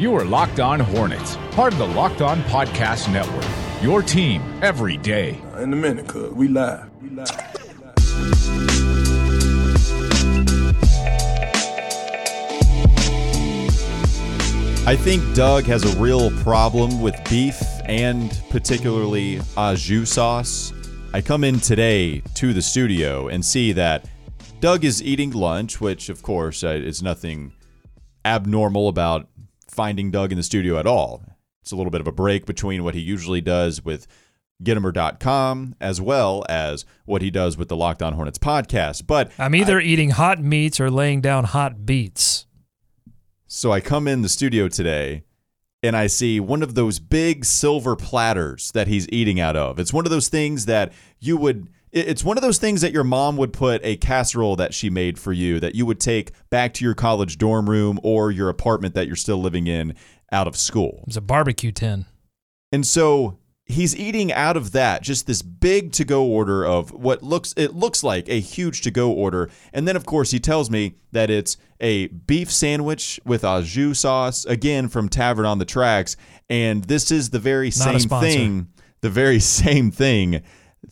You are Locked On Hornets, part of the Locked On Podcast Network. Your team every day. In a minute, cuz we live. We live. I think Doug has a real problem with beef and particularly au jus sauce. I come in today to the studio and see that Doug is eating lunch, which, of course, uh, is nothing abnormal about finding Doug in the studio at all. It's a little bit of a break between what he usually does with Gittimer.com as well as what he does with the Locked On Hornets podcast. But I'm either eating hot meats or laying down hot beats. So I come in the studio today and I see one of those big silver platters that he's eating out of. It's one of those things that you would it's one of those things that your mom would put a casserole that she made for you that you would take back to your college dorm room or your apartment that you're still living in out of school. It's a barbecue tin. And so he's eating out of that just this big to go order of what looks it looks like a huge to go order and then of course he tells me that it's a beef sandwich with au jus sauce again from tavern on the tracks and this is the very Not same thing the very same thing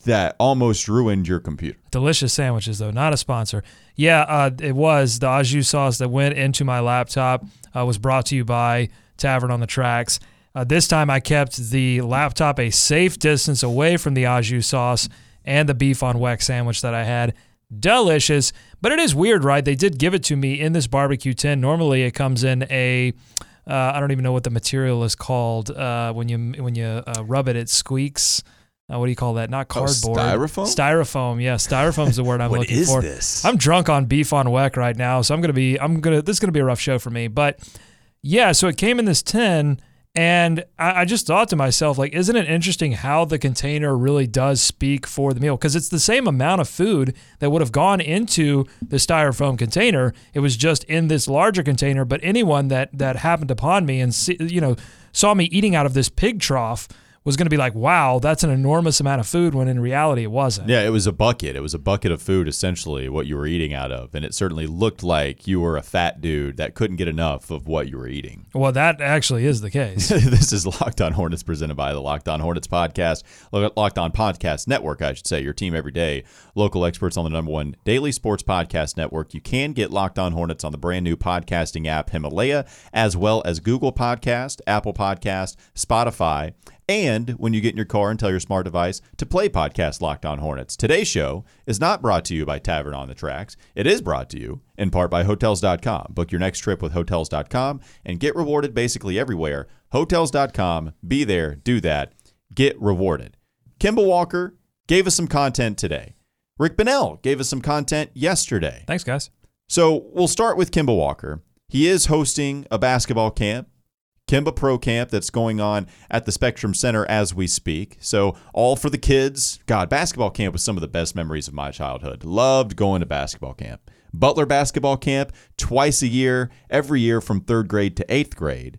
that almost ruined your computer Delicious sandwiches, though, not a sponsor. Yeah, uh, it was the au jus sauce that went into my laptop. Uh, was brought to you by Tavern on the Tracks. Uh, this time, I kept the laptop a safe distance away from the au jus sauce and the beef on weck sandwich that I had. Delicious, but it is weird, right? They did give it to me in this barbecue tin. Normally, it comes in a uh, I don't even know what the material is called. Uh, when you when you uh, rub it, it squeaks. Uh, what do you call that? Not cardboard. Oh, cardboard. styrofoam? Styrofoam. Yeah, styrofoam's the word I'm What looking is for. this? I'm drunk on beef on weck right now, so I'm gonna be. I'm gonna. This is gonna be a rough show for me. But yeah, so it came in this tin, and I, I just thought to myself, like, isn't it interesting how the container really does speak for the meal? Because it's the same amount of food that would have gone into the styrofoam container. It was just in this larger container. But anyone that that happened upon me and see, you know saw me eating out of this pig trough was going to be like, wow, that's an enormous amount of food. When in reality, it wasn't. Yeah, it was a bucket. It was a bucket of food, essentially, what you were eating out of. And it certainly looked like you were a fat dude that couldn't get enough of what you were eating. Well, that actually is the case. this is Locked On Hornets presented by the Locked On Hornets podcast, Locked On Podcast Network, I should say, your team every day. Local experts on the number one daily sports podcast network. You can get Locked On Hornets on the brand new podcasting app Himalaya, as well as Google Podcast, Apple Podcast, Spotify, and when you get in your car and tell your smart device to play podcast Locked On Hornets. Today's show is not brought to you by Tavern on the Tracks. It is brought to you in part by Hotels.com. Book your next trip with Hotels.com and get rewarded basically everywhere. Hotels.com. Be there, do that, get rewarded. Kemba Walker gave us some content today. Rick Bonnell gave us some content yesterday. Thanks, guys. So we'll start with Kemba Walker. He is hosting a basketball camp, Kemba Pro Camp, that's going on at the Spectrum Center as we speak. So all for the kids. God, basketball camp was some of the best memories of my childhood. Loved going to basketball camp. Butler basketball camp twice a year, every year from third grade to eighth grade.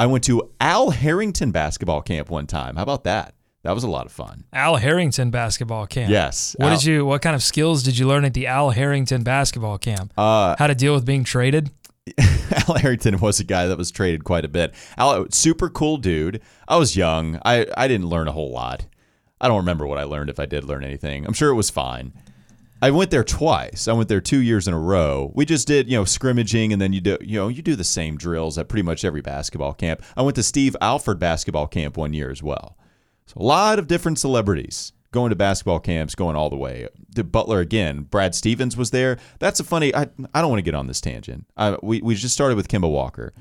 I went to Al Harrington basketball camp one time. How about that? That was a lot of fun. Al Harrington basketball camp. Yes. What Al- did you? What kind of skills did you learn at the Al Harrington basketball camp? Uh, How to deal with being traded? Al Harrington was a guy that was traded quite a bit. Al, super cool dude. I was young. I, I didn't learn a whole lot. I don't remember what I learned if I did learn anything. I'm sure it was fine. I went there twice. I went there two years in a row. We just did, you know, scrimmaging, and then you do, you know, you do the same drills at pretty much every basketball camp. I went to Steve Alford basketball camp one year as well. So a lot of different celebrities going to basketball camps, going all the way. To Butler again. Brad Stevens was there. That's a funny. I I don't want to get on this tangent. I, we we just started with Kemba Walker,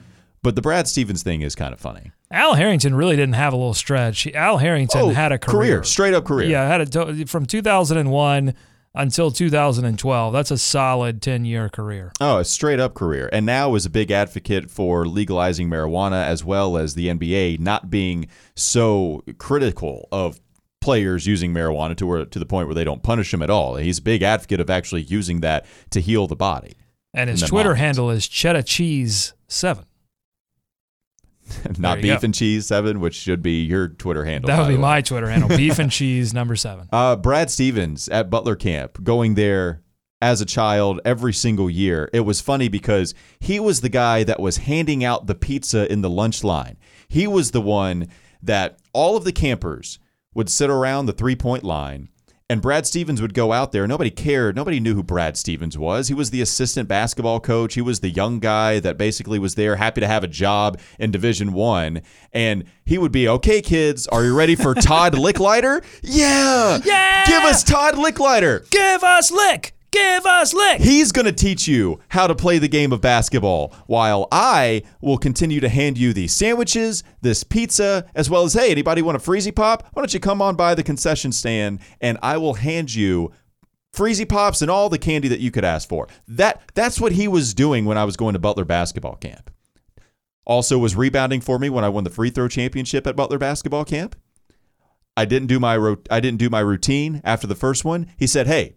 but the Brad Stevens thing is kind of funny. Al Harrington really didn't have a little stretch. Al Harrington oh, had a career. Oh, straight up career. Yeah, had a from 2001 until 2012. That's a solid 10 year career. Oh, a straight up career. And now is a big advocate for legalizing marijuana as well as the NBA not being so critical of players using marijuana to where to the point where they don't punish them at all. He's a big advocate of actually using that to heal the body. And his Twitter moms. handle is cheddar cheese seven. not beef go. and cheese seven, which should be your Twitter handle. That would be my Twitter handle. Beef and cheese number seven. Uh, Brad Stevens at Butler Camp going there as a child every single year. It was funny because he was the guy that was handing out the pizza in the lunch line. He was the one that all of the campers would sit around the three point line and Brad Stevens would go out there. Nobody cared. Nobody knew who Brad Stevens was. He was the assistant basketball coach. He was the young guy that basically was there, happy to have a job in Division One. And he would be, okay, kids, are you ready for Todd Lickliter? Yeah. Yeah. Give us Todd Lickliter. Give us lick. Give us lick. He's going to teach you how to play the game of basketball, while I will continue to hand you these sandwiches, this pizza, as well as hey, anybody want a freezy pop? Why don't you come on by the concession stand and I will hand you freezy pops and all the candy that you could ask for. That that's what he was doing when I was going to Butler basketball camp. Also was rebounding for me when I won the free throw championship at Butler basketball camp. I didn't do my ro- I didn't do my routine after the first one. He said, "Hey,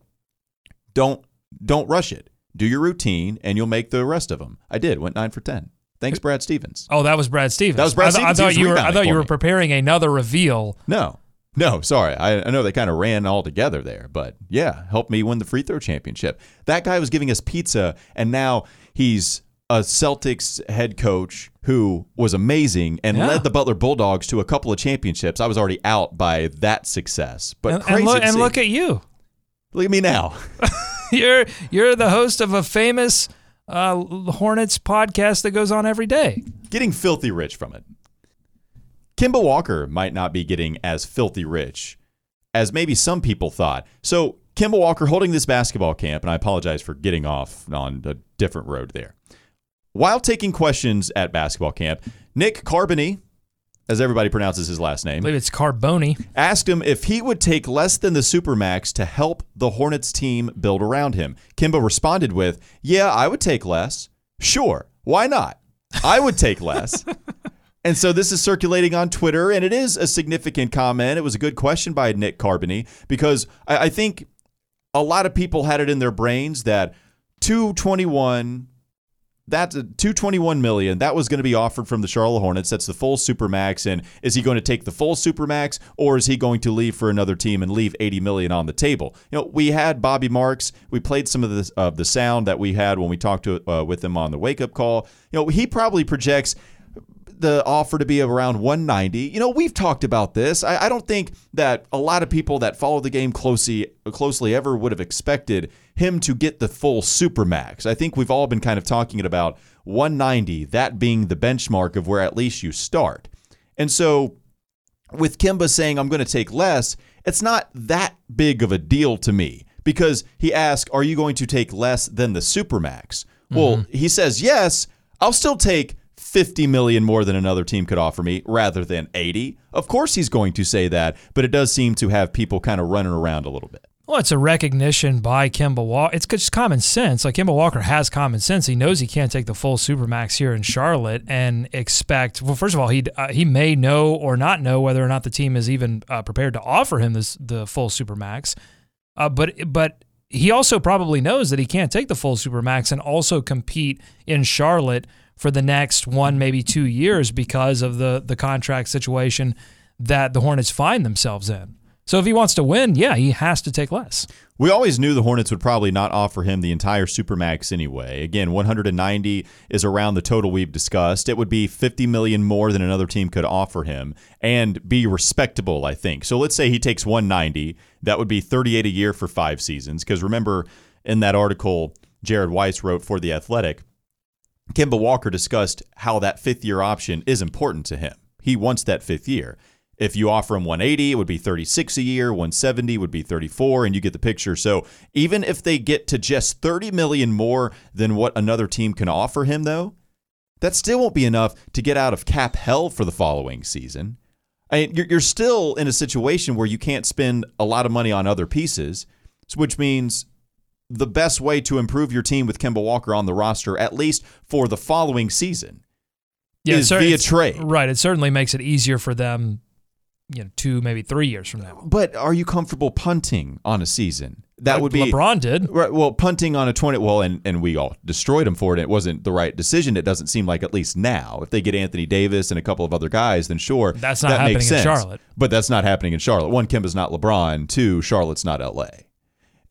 don't don't rush it. Do your routine, and you'll make the rest of them." I did. Went nine for ten. Thanks, Brad Stevens. Oh, that was Brad Stevens. That was Brad I, th- I Stevens. He thought you were. I thought you were me. preparing another reveal. No, no, sorry. I, I know they kind of ran all together there, but yeah, helped me win the free throw championship. That guy was giving us pizza, and now he's a Celtics head coach who was amazing and Yeah. led the Butler Bulldogs to a couple of championships. I was already out by that success, but And, crazy and, look, and look at you. Look at me now. You're you're the host of a famous uh, Hornets podcast that goes on every day. getting filthy rich from it. Kemba Walker might not be getting as filthy rich as maybe some people thought. So, Kemba Walker holding this basketball camp, and I apologize for getting off on a different road there. While taking questions at basketball camp, Nick Carbony, as everybody pronounces his last I name, believe it's Carboni. asked him if he would take less than the Supermax to help the Hornets team build around him. Kemba responded with, Yeah, I would take less. Sure. Why not? I would take less. and so this is circulating on Twitter, and it is a significant comment. It was a good question by Nick Carbony because I, I think a lot of people had it in their brains that 221 that's 221 million. That was going to be offered from the Charlotte Hornets. That's the full supermax. And is he going to take the full supermax or is he going to leave for another team and leave 80 million on the table? You know we had Bobby Marks. We played some of the of the sound that we had when we talked to uh, with him on the wake up call. You know he probably projects the offer to be around 190. You know, we've talked about this. I, I don't think that a lot of people that follow the game closely closely ever would have expected him to get the full supermax. I think we've all been kind of talking about 190, that being the benchmark of where at least you start. And so with Kemba saying I'm going to take less, it's not that big of a deal to me because he asked, "Are you going to take less than the supermax?" Well, mm-hmm. he says, "Yes, I'll still take 50 million more than another team could offer me rather than 80." Of course he's going to say that, but it does seem to have people kind of running around a little bit. Well, it's a recognition by Kemba Walker. It's just common sense. Like Kemba Walker has common sense. He knows he can't take the full supermax here in Charlotte and expect. Well, first of all, he uh, he may know or not know whether or not the team is even uh, prepared to offer him this the full supermax. Uh, but but he also probably knows that he can't take the full supermax and also compete in Charlotte for the next one maybe two years because of the the contract situation that the Hornets find themselves in. So if he wants to win, yeah, he has to take less. We always knew the Hornets would probably not offer him the entire supermax anyway. Again, 190 is around the total we've discussed. It would be 50 million more than another team could offer him and be respectable, I think. So let's say he takes 190, that would be 38 a year for 5 seasons because remember in that article Jared Weiss wrote for the Athletic, Kemba Walker discussed how that fifth year option is important to him. He wants that fifth year. If you offer him 180, it would be 36 a year, 170 would be 34 and you get the picture. So, even if they get to just 30 million more than what another team can offer him though, that still won't be enough to get out of cap hell for the following season. I mean, you're, you're still in a situation where you can't spend a lot of money on other pieces, which means the best way to improve your team with Kemba Walker on the roster, at least for the following season, is cer- via trade. Right. It certainly makes it easier for them, you know, two, maybe three years from now. But are you comfortable punting on a season? That Like would be LeBron did. Right, well, punting on a 20, well, and, and we all destroyed him for it. and It wasn't the right decision. It doesn't seem like, at least now. If they get Anthony Davis and a couple of other guys, then sure. That's not that makes happening in sense. Charlotte. But that's not happening in Charlotte. One, Kemba's not LeBron. Two, Charlotte's not LA.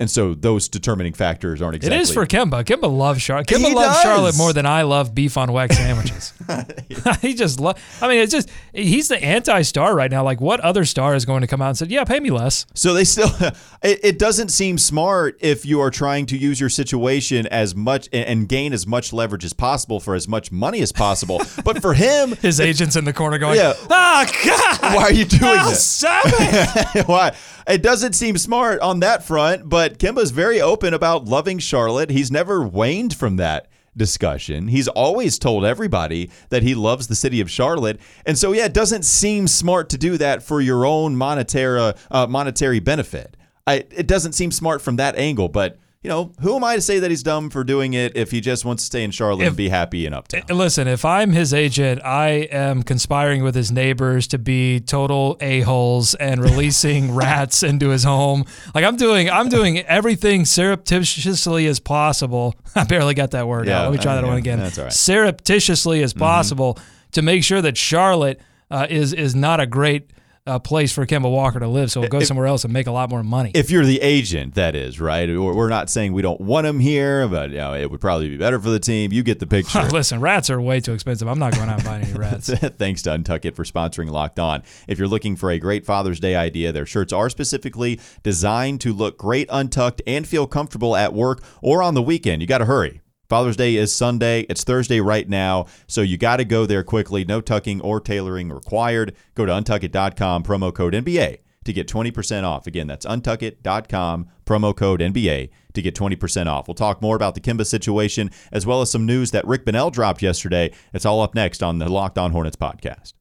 And so those determining factors aren't exactly. It is for Kemba. Kemba loves Charlotte. Kemba He loves does. Charlotte more than I love beef on weck sandwiches. he just love. I mean, it's just he's the anti-star right now. Like, what other star is going to come out and say, "Yeah, pay me less"? So they still, it, it doesn't seem smart if you are trying to use your situation as much and- and gain as much leverage as possible for as much money as possible. but for him, His agents in the corner going, Yeah. "Ah, God, why are you doing Al this? Sabbath." Why? It doesn't seem smart on that front, but Kemba's very open about loving Charlotte. He's never waned from that discussion. He's always told everybody that he loves the city of Charlotte. And so yeah, it doesn't seem smart to do that for your own monetary uh, monetary benefit. I, it doesn't seem smart from that angle, but you know, who am I to say that he's dumb for doing it if he just wants to stay in Charlotte and be happy in Uptown? Listen, if I'm his agent, I am conspiring with his neighbors to be total a-holes and releasing rats into his home. Like I'm doing I'm doing everything surreptitiously as possible. I barely got that word Yeah, out. Let me try that yeah, one again. that's all right. Surreptitiously as possible to make sure that Charlotte uh, is is not a great uh, place for Kemba Walker to live, so he'll go somewhere else and make a lot more money. if you're the agent, that is right. We're we're not saying we don't want him here, but you know, it would probably be better for the team. You get the picture. Listen, rats are way too expensive. I'm not going out and buying any rats. Thanks to Untuckit for sponsoring Locked On. If you're looking for a great Father's Day idea, their shirts are specifically designed to look great untucked and feel comfortable at work or on the weekend. You got to hurry. Father's Day is Sunday. It's Thursday right now, so you got to go there quickly. No tucking or tailoring required. Go to untuckit.com, promo code NBA to get 20% off. Again, that's untuckit.com, promo code NBA to get 20% off. We'll talk more about the Kemba situation as well as some news that Rick Bonnell dropped yesterday. It's all up next on the Locked On Hornets podcast.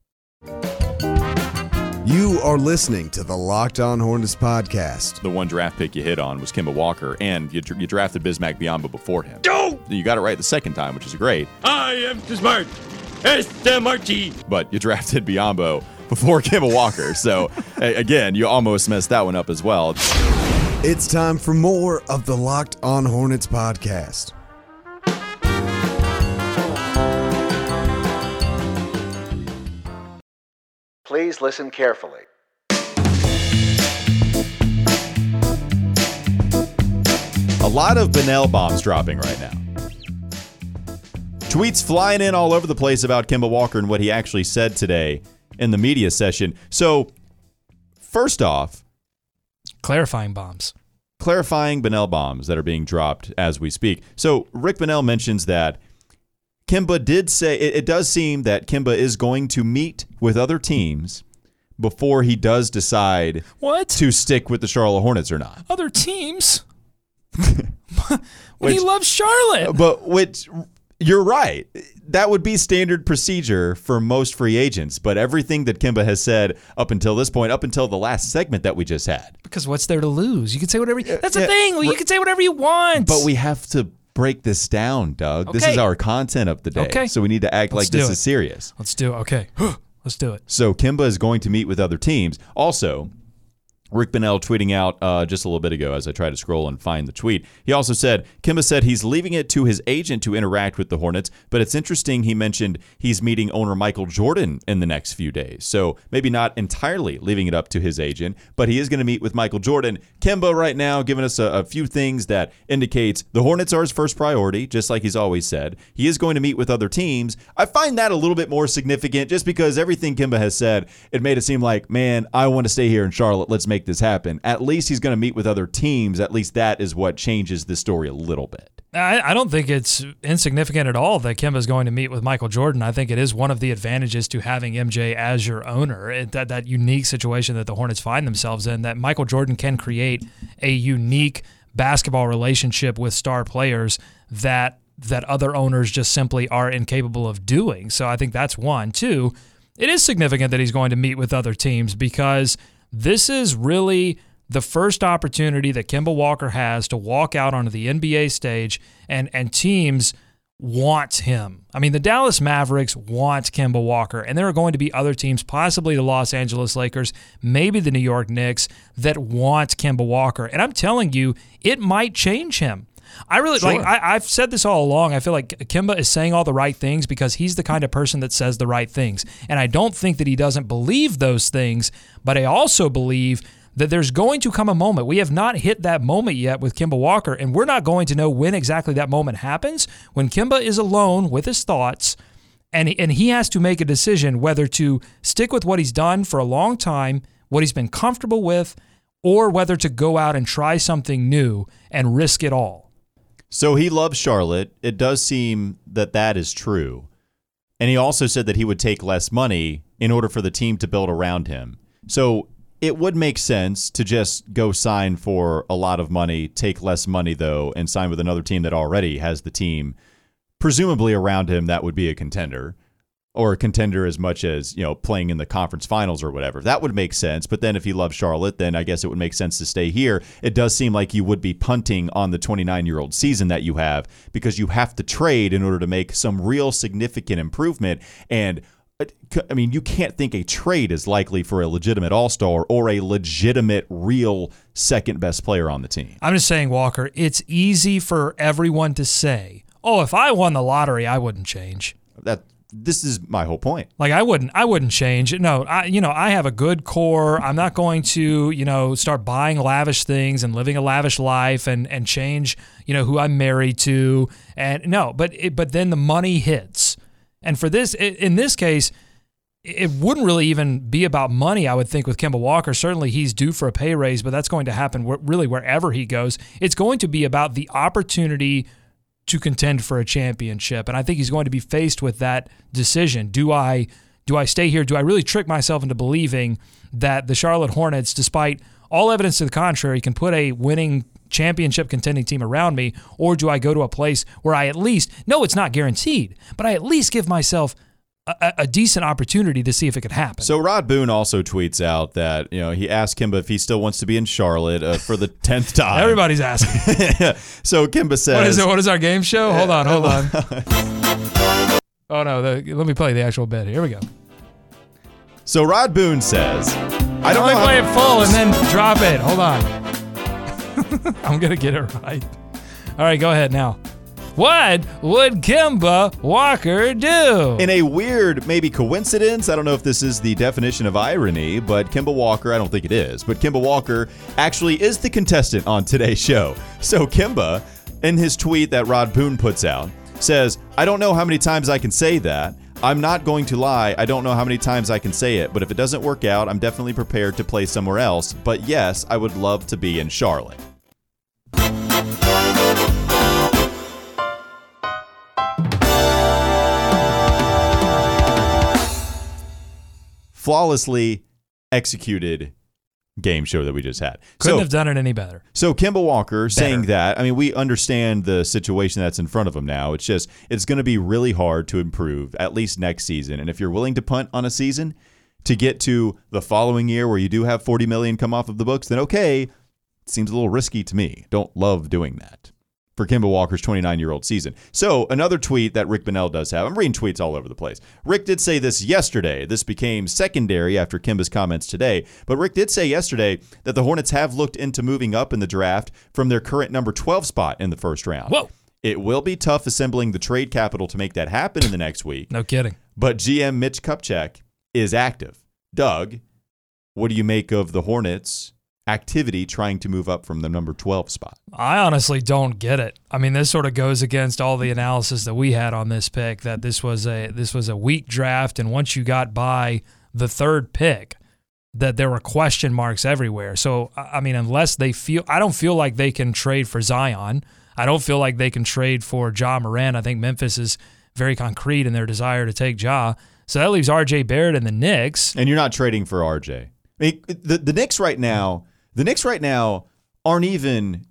You are listening to the Locked On Hornets podcast. The one draft pick you hit on was Kemba Walker, and you, you drafted Bismack Biyombo before him. You got it right the second time, which is great, I am too smart. S-M-R-T. but you drafted Biyombo before Kemba Walker. So, again, you almost messed that one up as well. It's time for more of the Locked On Hornets podcast. Please listen carefully. A lot of Bonnell bombs dropping right now. Tweets flying in all over the place about Kemba Walker and what he actually said today in the media session. So, first off, Clarifying bombs. clarifying Bonnell bombs that are being dropped as we speak. So Rick Bonnell mentions that Kemba did say it, it does seem that Kemba is going to meet with other teams before he does decide What? to stick with the Charlotte Hornets or not. Other teams? when he loves Charlotte. But which you're right. That would be standard procedure for most free agents. But everything that Kemba has said up until this point, up until the last segment that we just had, Because what's there to lose? You can say whatever. You, uh, that's the yeah, thing. You can say whatever you want. But we have to break this down, Doug. This is our content of the day. Okay. So we need to act Let's like this do is it. serious. let's do it. Okay, let's do it. So Kemba is going to meet with other teams. Also, Rick Bonnell tweeting out uh, just a little bit ago as I try to scroll and find the tweet. He also said Kemba said he's leaving it to his agent to interact with the Hornets, but it's interesting he mentioned he's meeting owner Michael Jordan in the next few days. So maybe not entirely leaving it up to his agent, but he is going to meet with Michael Jordan. Kemba right now giving us a, a few things that indicates the Hornets are his first priority, just like he's always said. He is going to meet with other teams. I find that a little bit more significant just because everything Kemba has said, it made it seem like, man, I want to stay here in Charlotte. Let's make this happen. At least he's going to meet with other teams. At least that is what changes the story a little bit. I, I don't think it's insignificant at all that Kemba's going to meet with Michael Jordan. I think it is one of the advantages to having MJ as your owner. It, that that unique situation that the Hornets find themselves in, that Michael Jordan can create a unique basketball relationship with star players that that other owners just simply are incapable of doing. So I think that's one. Two, it is significant that he's going to meet with other teams because this is really the first opportunity that Kemba Walker has to walk out onto the NBA stage and and teams want him. I mean, the Dallas Mavericks want Kemba Walker, and there are going to be other teams, possibly the Los Angeles Lakers, maybe the New York Knicks, that want Kemba Walker. And I'm telling you, it might change him. I really like. I, I've said this all along. I feel like Kemba is saying all the right things because he's the kind of person that says the right things, and I don't think that he doesn't believe those things. But I also believe that there's going to come a moment. We have not hit that moment yet with Kemba Walker, and we're not going to know when exactly that moment happens. When Kemba is alone with his thoughts, and and he has to make a decision whether to stick with what he's done for a long time, what he's been comfortable with, or whether to go out and try something new and risk it all. So he loves Charlotte. It does seem that that is true. And he also said that he would take less money in order for the team to build around him. So it would make sense to just go sign for a lot of money, take less money though, and sign with another team that already has the team presumably around him that would be a contender or a contender as much as you know playing in the conference finals or whatever that would make sense but then if he loves charlotte then i guess it would make sense to stay here it does seem like you would be punting on the 29 year old season that you have because you have to trade in order to make some real significant improvement and uh, I mean, you can't think a trade is likely for a legitimate all star or a legitimate, real second best player on the team. I'm just saying, Walker, it's easy for everyone to say, oh, if I won the lottery, I wouldn't change. That this is my whole point. Like I wouldn't, I wouldn't change. No, I, you know, I have a good core. I'm not going to, you know, start buying lavish things and living a lavish life and and change, you know, who I'm married to. And no, but it, but then the money hits, and for this, in this case, it wouldn't really even be about money. I would think with Kemba Walker, certainly he's due for a pay raise, but that's going to happen really wherever he goes. It's going to be about the opportunity to contend for a championship. And I think he's going to be faced with that decision. Do I do I stay here? Do I really trick myself into believing that the Charlotte Hornets, despite all evidence to the contrary, can put a winning championship contending team around me? Or do I go to a place where I at least, no, it's not guaranteed, but I at least give myself a, a, decent opportunity to see if it could happen. So Rod Boone also tweets out that you know he asked Kemba if he still wants to be in Charlotte uh, for the tenth time. Everybody's asking. so Kemba says, "What is it? What is our game show? Hold on, hold on. oh no, the, let me play the actual bit. Here we go. So Rod Boone says, "I don't let know me play it full and then drop it. Hold on. I'm gonna get it right. All right, go ahead now." What would Kemba Walker do? In a weird, maybe coincidence, I don't know if this is the definition of irony, but Kemba Walker, I don't think it is, but Kemba Walker actually is the contestant on today's show. So Kemba, in his tweet that Rod Boone puts out, says, I don't know how many times I can say that. I'm not going to lie. I don't know how many times I can say it, but if it doesn't work out, I'm definitely prepared to play somewhere else. But yes, I would love to be in Charlotte. Flawlessly executed game show that we just had. Couldn't so, have done it any better. So Kemba Walker better. saying that, I mean, we understand the situation that's in front of him now. It's just it's going to be really hard to improve at least next season. And if you're willing to punt on a season to get to the following year where you do have 40 million come off of the books, then okay, it seems a little risky to me. Don't love doing that for Kemba Walker's 29 year old season. So, another tweet that Rick Bonnell does have. I'm reading tweets all over the place. Rick did say this yesterday. This became secondary after Kemba's comments today. But Rick did say yesterday that the Hornets have looked into moving up in the draft from their current number 12 spot in the first round. Whoa. It will be tough assembling the trade capital to make that happen in the next week. No kidding. But GM Mitch Kupchak is active. Doug, what do you make of the Hornets activity trying to move up from the number 12 spot. I honestly don't get it. I mean, this sort of goes against all the analysis that we had on this pick that this was a this was a weak draft and once you got by the third pick that there were question marks everywhere. So, I mean, unless they feel I don't feel like they can trade for Zion. I don't feel like they can trade for Ja Morant. I think Memphis is very concrete in their desire to take Ja. So that leaves RJ Barrett and the Knicks. And you're not trading for RJ. I mean, the, the Knicks right now the Knicks right now aren't even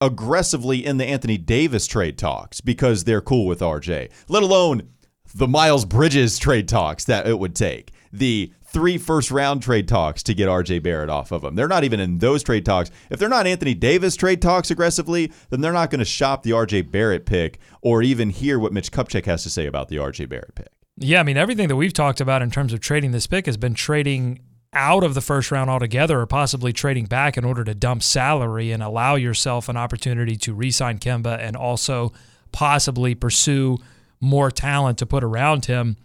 aggressively in the Anthony Davis trade talks because they're cool with RJ, let alone the Miles Bridges trade talks that it would take. The three first round trade talks to get RJ Barrett off of them. They're not even in those trade talks. If they're not Anthony Davis trade talks aggressively, then they're not going to shop the RJ Barrett pick or even hear what Mitch Kupchak has to say about the RJ Barrett pick. Yeah, I mean, everything that we've talked about in terms of trading this pick has been trading out of the first round altogether or possibly trading back in order to dump salary and allow yourself an opportunity to re-sign Kemba and also possibly pursue more talent to put around him.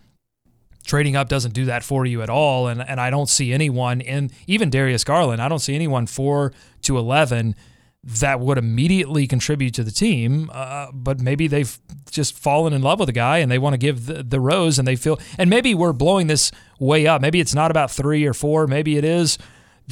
trading up doesn't do that for you at all. And and I don't see anyone in even Darius Garland. I don't see anyone four to eleven that would immediately contribute to the team. Uh, but maybe they've just fallen in love with a guy and they want to give the, the rose and they feel. And maybe we're blowing this way up. Maybe it's not about three or four. Maybe it is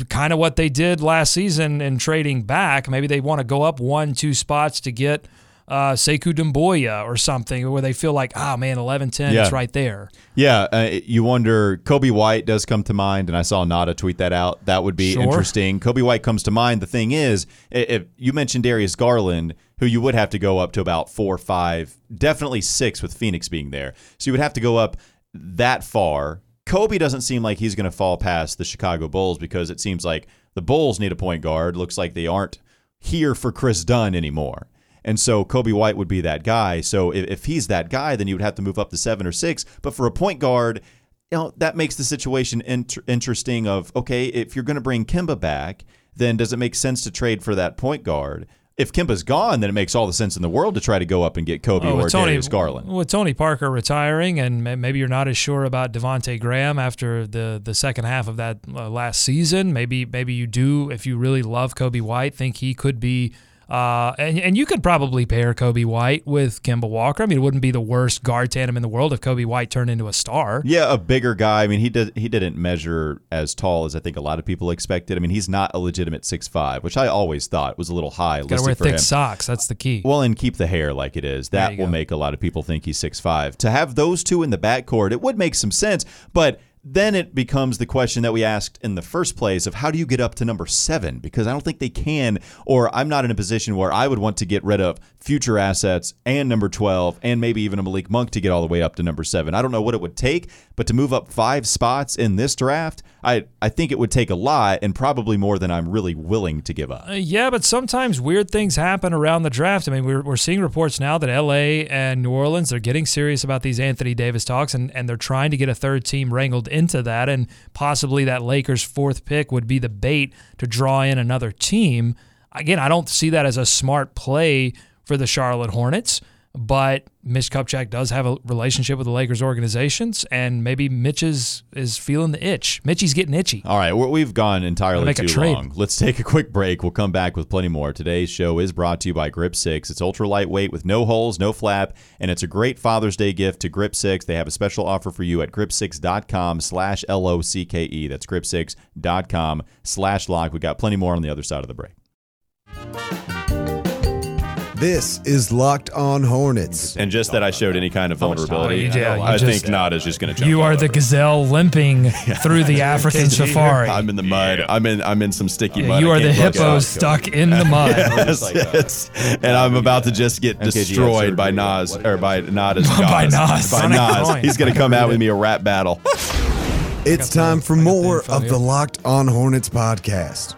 kind of what they did last season in trading back. Maybe they want to go up one, two spots to get uh, Sekou Doumbouya or something where they feel like, oh man, 11 10, Yeah. it's right there. Yeah, uh, you wonder. Coby White does come to mind, and I saw Nada tweet that out. That would be Sure. interesting. Coby White comes to mind. The thing is, if you mentioned Darius Garland, who you would have to go up to about four, five, definitely six with Phoenix being there. So you would have to go up that far. Coby doesn't seem like he's going to fall past the Chicago Bulls because it seems like the Bulls need a point guard. Looks like they aren't here for Kris Dunn anymore. And so Coby White would be that guy. So if, if he's that guy, then you would have to move up to seven or six. But for a point guard, you know that makes the situation inter- interesting. Of okay, if you're going to bring Kemba back, then does it make sense to trade for that point guard? If Kemba's gone, then it makes all the sense in the world to try to go up and get Coby Oh, or Tony, Darius Garland. With Tony Parker retiring, and maybe you're not as sure about Devonte Graham after the the second half of that uh, last season. Maybe maybe you do, if you really love Coby White, think he could be. Uh, and, and you could probably pair Coby White with Kemba Walker. I mean, it wouldn't be the worst guard tandem in the world if Coby White turned into a star. Yeah, a bigger guy. I mean, he did he didn't measure as tall as I think a lot of people expected. I mean, he's not a legitimate six five, which I always thought was a little high. Got to wear for thick him. socks. That's the key. Well, and keep the hair like it is. That will go. make a lot of people think he's six five. To have those two in the backcourt, it would make some sense. But then it becomes the question that we asked in the first place of how do you get up to number seven? Because I don't think they can, or I'm not in a position where I would want to get rid of future assets and number 12 and maybe even a Malik Monk to get all the way up to number seven. I don't know what it would take, but to move up five spots in this draft, I, I think it would take a lot and probably more than I'm really willing to give up. Uh, yeah, but sometimes weird things happen around the draft. I mean, we're, we're seeing reports now that LA and New Orleans are getting serious about these Anthony Davis talks, and, and they're trying to get a third team wrangled into that, and possibly that Lakers' fourth pick would be the bait to draw in another team. Again, I don't see that as a smart play for the Charlotte Hornets. But Mitch Kupchak does have a relationship with the Lakers organizations, and maybe Mitch is, is feeling the itch. Mitchy's getting itchy. All right, we- we've gone entirely too long. Let's take a quick break. We'll come back with plenty more. Today's show is brought to you by Grip 6. It's ultra lightweight with no holes, no flap, and it's a great Father's Day gift to Grip 6. They have a special offer for you at grip6.com slash L-O-C-K-E. That's grip6.com slash lock. We got plenty more on the other side of the break. This is Locked On Hornets. And just that I showed any kind of vulnerability, Yeah, you I just- think Nada's just going to jump You all are the gazelle limping through the African safari. I'm in the mud. I'm in. I'm in some sticky mud. you I are the hippo stuck in the mud. Yes, yes. And I'm about to just get destroyed by surgery. Nas or by Nada's By Nas. Nas. By Nas. He's gonna come out with me a rap battle. It's time for I got the more of the Locked On Hornets podcast.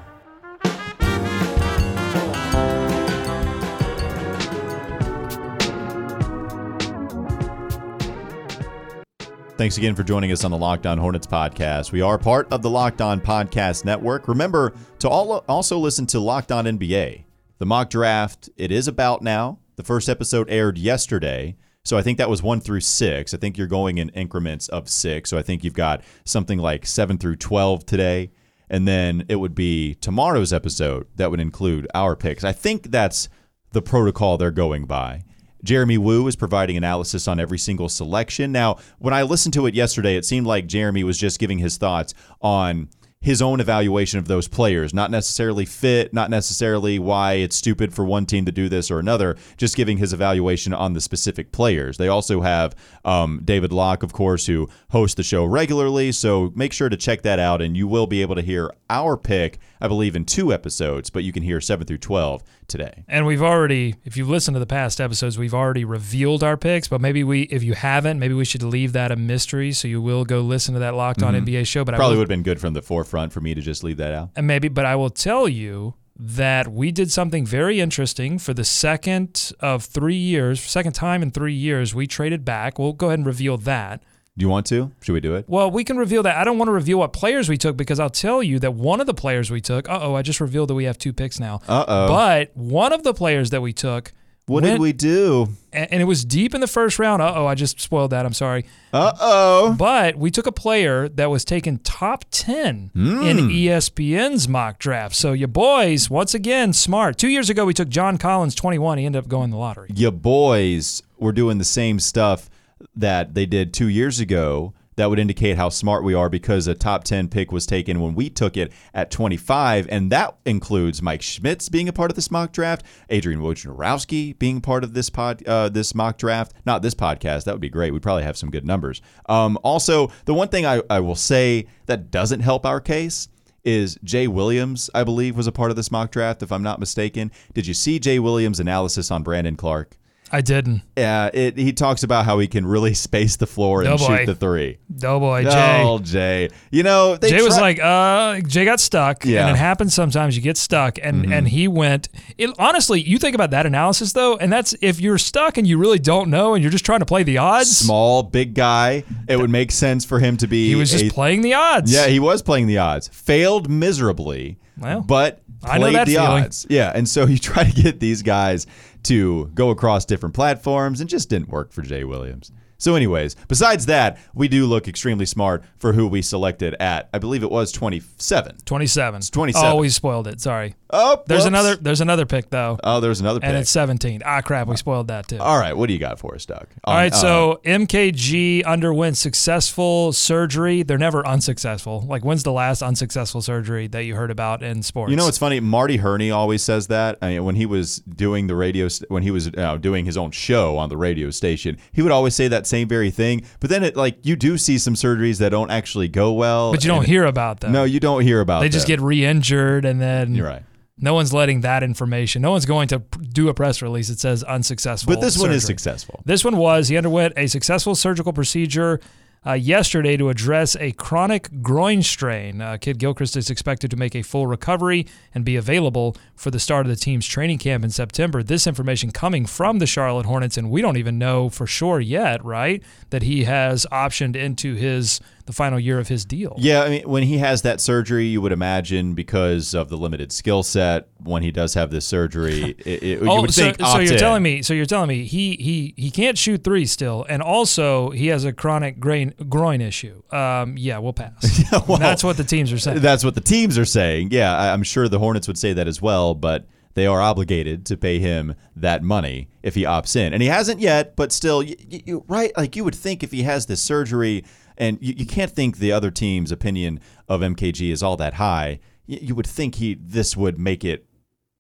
Thanks again for joining us on the Locked On Hornets podcast. We are part of the Locked On Podcast Network. Remember to also listen to Locked On NBA. The mock draft, it is about now. The first episode aired yesterday. So I think that was one through six. I think you're going in increments of six. So I think you've got something like seven through 12 today. And then it would be tomorrow's episode that would include our picks. I think that's the protocol they're going by. Jeremy Woo is providing analysis on every single selection. Now, when I listened to it yesterday, it seemed like Jeremy was just giving his thoughts on his own evaluation of those players, not necessarily fit, not necessarily why it's stupid for one team to do this or another, just giving his evaluation on the specific players. They also have um, David Locke, of course, who hosts the show regularly. So make sure to check that out, and you will be able to hear our pick, I believe, in two episodes, but you can hear 7 through 12 today. And we've already, if you've listened to the past episodes, we've already revealed our picks. But maybe we, if you haven't, maybe we should leave that a mystery. So you will go listen to that Locked On NBA show. But I Mm-hmm. Probably will, would have been good from the forefront for me to just leave that out. and maybe, but I will tell you that we did something very interesting for the second of three years, second time in three years. We traded back. We'll go ahead and reveal that. Do you want to? Should we do it? Well, we can reveal that. I don't want to reveal what players we took because I'll tell you that one of the players we took, uh oh, I just revealed that we have two picks now. Uh-oh. But one of the players that we took What went- did we do? and, and it was deep in the first round. Uh oh, I just spoiled that. I'm sorry. Uh oh. But we took a player that was taken top 10 Hmm. in E ESPN's mock draft. So your boys, once again, smart. Two years ago, we took John Collins, 21. He ended up going the lottery. Your boys were doing the same stuff that they did two years ago. That would indicate how smart we are because a top 10 pick was taken when we took it at 25. And that includes Mike Schmitz being a part of this mock draft, Adrian Wojnarowski being part of this pod, uh, this mock draft. Not this podcast. That would be great. We'd probably have some good numbers. Um, also, the one thing I, I will say that doesn't help our case is Jay Williams, I believe, was a part of this mock draft, if I'm not mistaken. Did you see Jay Williams' analysis on Brandon Clarke? I didn't. Yeah, it, he talks about how he can really space the floor and Oh, shoot the three. Oh boy, Jay. Oh, Jay. You know, they Jay was like, uh, Jay got stuck, Yeah. Mm-hmm. and it happens sometimes. You get stuck, and and he went. It, honestly, you think about that analysis though, and that's if you're stuck and you really don't know, and you're just trying to play the odds. small, big guy. It would make sense for him to be. He was just a- playing the odds. Yeah, he was playing the odds. Failed miserably, Well, but I know played that the feeling. odds. Yeah, and so you try to get these guys to go across different platforms, and just didn't work for Jay Williams. So, anyways, besides that, we do look extremely smart for who we selected at. I believe it was twenty-seven. 27. 27. Oh, we spoiled it. Sorry. Oh, There's whoops. another. There's another pick though, Oh, there's another pick. and it's 17. Ah, crap. We spoiled that too. All right, what do you got for us, Doug? All right, uh, so MKG underwent successful surgery. They're never unsuccessful. Like, when's the last unsuccessful surgery that you heard about in sports? You know, it's funny. Marty Herney always says that. I mean, when he was doing the radio, when he was uh, doing his own show on the radio station, he would always say that same very thing. But then, it like you do see some surgeries that don't actually go well. but you don't and- hear about them. No, you don't hear about. Them. They just them. get re-injured, and then You're right. no one's letting that information. No one's going to p- do a press release that says unsuccessful. But this one is surgery. successful. This one was he underwent a successful surgical procedure uh, yesterday to address a chronic groin strain. Uh, Kidd-Gilchrist is expected to make a full recovery and be available for the start of the team's training camp in September. This information coming from the Charlotte Hornets, and we don't even know for sure yet, right, that he has optioned into his the final year of his deal. Yeah, I mean, when he has that surgery, you would imagine because of the limited skill set. When he does have this surgery, it, it, you Oh, would so, think. so you're in. telling me? So you're telling me he he he can't shoot three still, and also he has a chronic groin groin issue. Um, yeah, we'll pass. well, That's what the teams are saying. That's what the teams are saying. Yeah, I, I'm sure the Hornets would say that as well, but they are obligated to pay him that money if he opts in. And he hasn't yet, but still, you, you, right? Like you would think if he has this surgery, and you, you can't think the other team's opinion of MKG is all that high. You, you would think he this would make it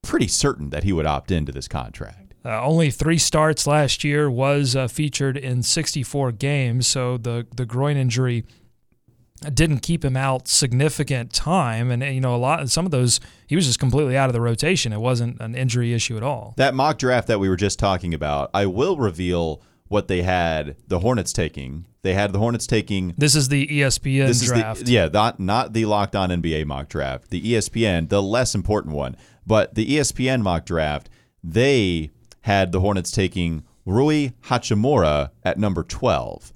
pretty certain that he would opt into this contract. Uh, only three starts last year was uh, featured in 64 games, so the the groin injury didn't keep him out significant time, and you know a lot. Some of those he was just completely out of the rotation. It wasn't an injury issue at all. That mock draft that we were just talking about, I will reveal what they had the Hornets taking. They had the Hornets taking This is the ESPN this draft. is the yeah not not the locked on NBA mock draft the ESPN the less important one. But the ESPN mock draft they had the Hornets taking Rui Hachimura at number 12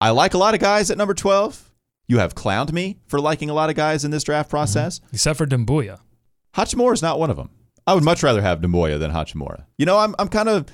I like a lot of guys at number 12 you have clowned me for liking a lot of guys in this draft mm-hmm. process. Except for Doumbouya. Hachimura is not one of them. I would much rather have Demoya than Hachimura. You know I'm I'm kind of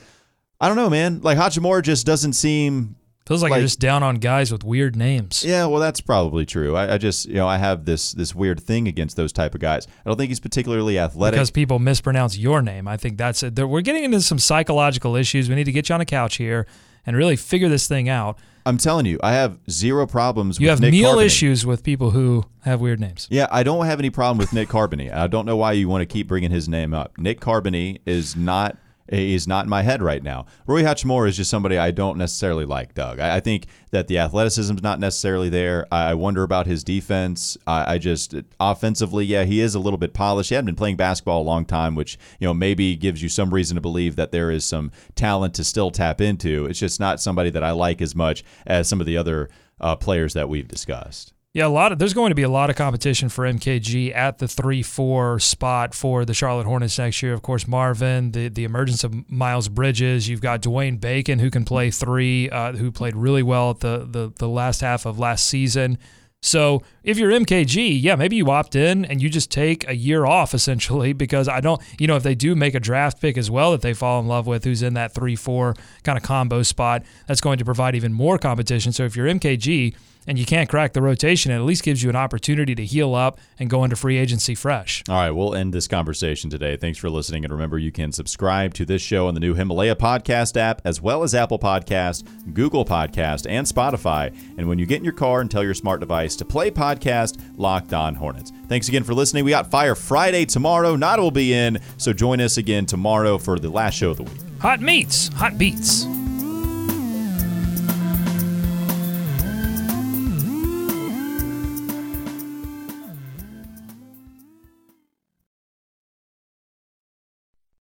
I don't know man like Hachimura just doesn't seem Feels like, Like- you're just down on guys with weird names. Yeah, well, that's probably true. I, I just, you know, I have this this weird thing against those type of guys. I don't think he's particularly athletic. because people mispronounce your name. I think that's it. We're getting into some psychological issues. We need to get you on a couch here and really figure this thing out. I'm telling you, I have zero problems. You have Nick meal Carboni. issues with people who have weird names. Yeah, I don't have any problem with Nick Carbony. I don't know why you want to keep bringing his name up. Nick Carbony is not is not in my head right now. Rui Hachimura is just somebody I don't necessarily like, Doug. I, I think that the athleticism is not necessarily there. I, I wonder about his defense. I, I just offensively, yeah, he is a little bit polished. He hadn't been playing basketball a long time, which you know maybe gives you some reason to believe that there is some talent to still tap into. It's just not somebody that I like as much as some of the other uh, players that we've discussed. Yeah, a lot of there's going to be a lot of competition for MKG at the three four spot for the Charlotte Hornets next year. Of course, Marvin, the the emergence of Miles Bridges. You've got Dwayne Bacon who can play three, uh, who played really well at the, the the last half of last season. So if you're MKG, yeah, maybe you opt in and you just take a year off essentially because I don't, you know, if they do make a draft pick as well that they fall in love with, who's in that three four kind of combo spot, that's going to provide even more competition. So if you're MKG, and you can't crack the rotation, it at least gives you an opportunity to heal up and go into free agency fresh. All right, we'll end this conversation today. Thanks for listening. And remember, you can subscribe to this show on the new Himalaya podcast app, as well as Apple Podcast, Google Podcast, and Spotify. And when you get in your car and tell your smart device to play podcast Locked On Hornets. Thanks again for listening. We got Fire Friday tomorrow. Nada will be in, so join us again tomorrow for the last show of the week. Hot meats, hot beats.